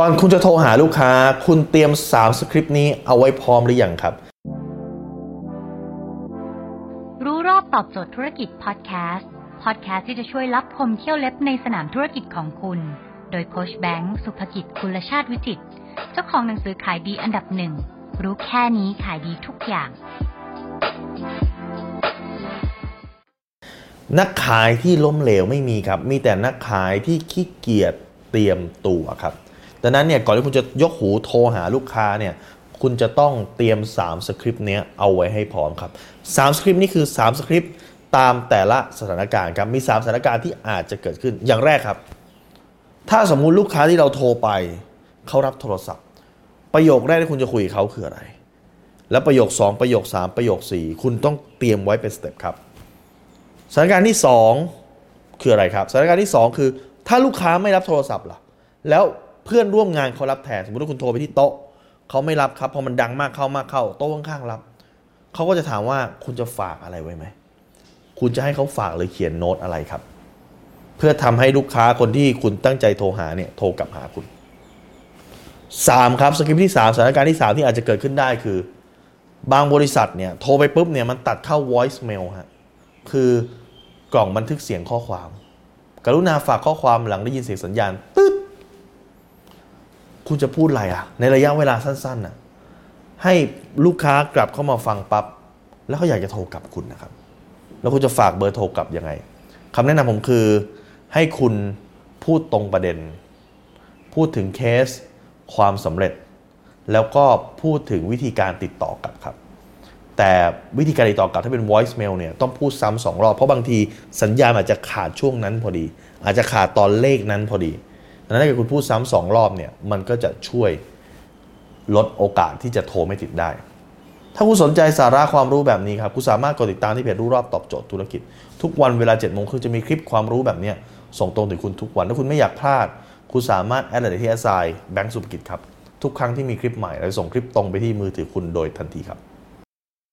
ก่อนคุณจะโทรหาลูกค้า คุณเตรียม 3 สคริปต์นี้เอาไว้พร้อมหรือยังครับ รู้รอบตอบโจทย์ธุรกิจพอดแคสต์พอดแคสต์ที่จะช่วยรับพมเที่ยวเล็บในสนามธุรกิจของคุณ โดยโคชแบงค์สุภกิจคุณชาติวิจิตเจ้าของหนังสือขายดีอันดับหนึ่งรู้แค่นี้ขายดีทุกอย่าง นักขายที่ล้มเหลวไม่มีครับ มีแต่นักขายที่ขี้เกียจเตรียมตัวครับ ดังนั้นเนี่ยก่อนที่คุณจะยกหูโทรหาลูกค้าเนี่ยคุณจะต้องเตรียม 3 สคริปต์เนี้ยเอาไว้ให้พร้อมครับ3สคริปต์นี่คือ 3 สคริปต์ตามแต่ละสถานการณ์ครับมี 3 สถานการณ์ที่อาจจะเกิดขึ้นอย่างแรกครับ ถ้าสมมุติลูกค้าที่เราโทรไปเขารับโทรศัพท์ ประโยคแรกที่คุณจะคุยกับเขาคืออะไร แล้วประโยค 2 ประโยค 3 ประโยค 4 คุณต้องเตรียมไว้เป็นสเต็ปครับสถานการณ์ที่ 2 คืออะไรครับสถานการณ์ที่ 2 คือ ถ้าลูกค้าไม่รับโทรศัพท์ล่ะแล้ว เพื่อนร่วมงานเขารับแทนสมมติว่าคุณโทรไปที่โต๊ะเขาไม่รับครับพอมันดังมากเข้ามากเข้าโต๊ะข้างๆรับเขาก็จะถามว่าคุณจะฝากอะไรไว้ไหมคุณจะให้เขาฝากหรือเขียนโน้ตอะไรครับ เพื่อทำให้ลูกค้าคนที่คุณตั้งใจโทรหาเนี่ยโทรกลับหาคุณ 3 ครับสคริปที่ 3สถานการณ์ที่ 3 ที่อาจจะเกิดขึ้นได้คือ บางบริษัทเนี่ยโทรไปปุ๊บเนี่ยมันตัดเข้า voice mail ฮะคือกล่องบันทึกเสียงข้อความ กรุณาฝากข้อความหลังได้ยินเสียงสัญญาณตึ๊ด คุณจะพูดอะไรอะในระยะเวลาสั้นๆน่ะให้ลูกค้ากลับเข้ามาฟังปับ๊บแล้วเขาอยากจะโทรกลับคุณนะครับ แล้วคุณจะฝากเบอร์โทรกลับยังไงคำแนะนำผมคือ ให้คุณพูดตรงประเด็น พูดถึงเคส ความสำเร็จ แล้วก็พูดถึงวิธีการติดต่อกลับครับ แต่วิธีการติดต่อกลับถ้าเป็น voice mail เนี่ยต้องพูดซ้ำสองรอบ เพราะบางทีสัญญาณอาจจะขาดช่วงนั้นพอดี อาจจะขาดตอนเลขนั้นพอดี ดังนั้นถ้าเกิดคุณพูดซ้ำสองรอบเนี่ยมันก็จะช่วยลดโอกาสที่จะโทรไม่ติดได้ ถ้าคุณสนใจสาระความรู้แบบนี้ครับคุณสามารถกดติดตามที่เพจรู้รอบตอบโจทย์ธุรกิจ ทุกวันเวลา7จ็ดโมงครึ่งจะมีคลิปความรู้แบบนี้ส่งตรงถึงคุณทุกวัน ถ้าคุณไม่อยากพลาด คุณสามารถ add LINE ที่ at sign แบงก์สุภกิจครับทุกครั้งที่มีคลิปใหม่เราจะส่งคลิปตรงไปที่มือถือคุณโดยทันทีครับ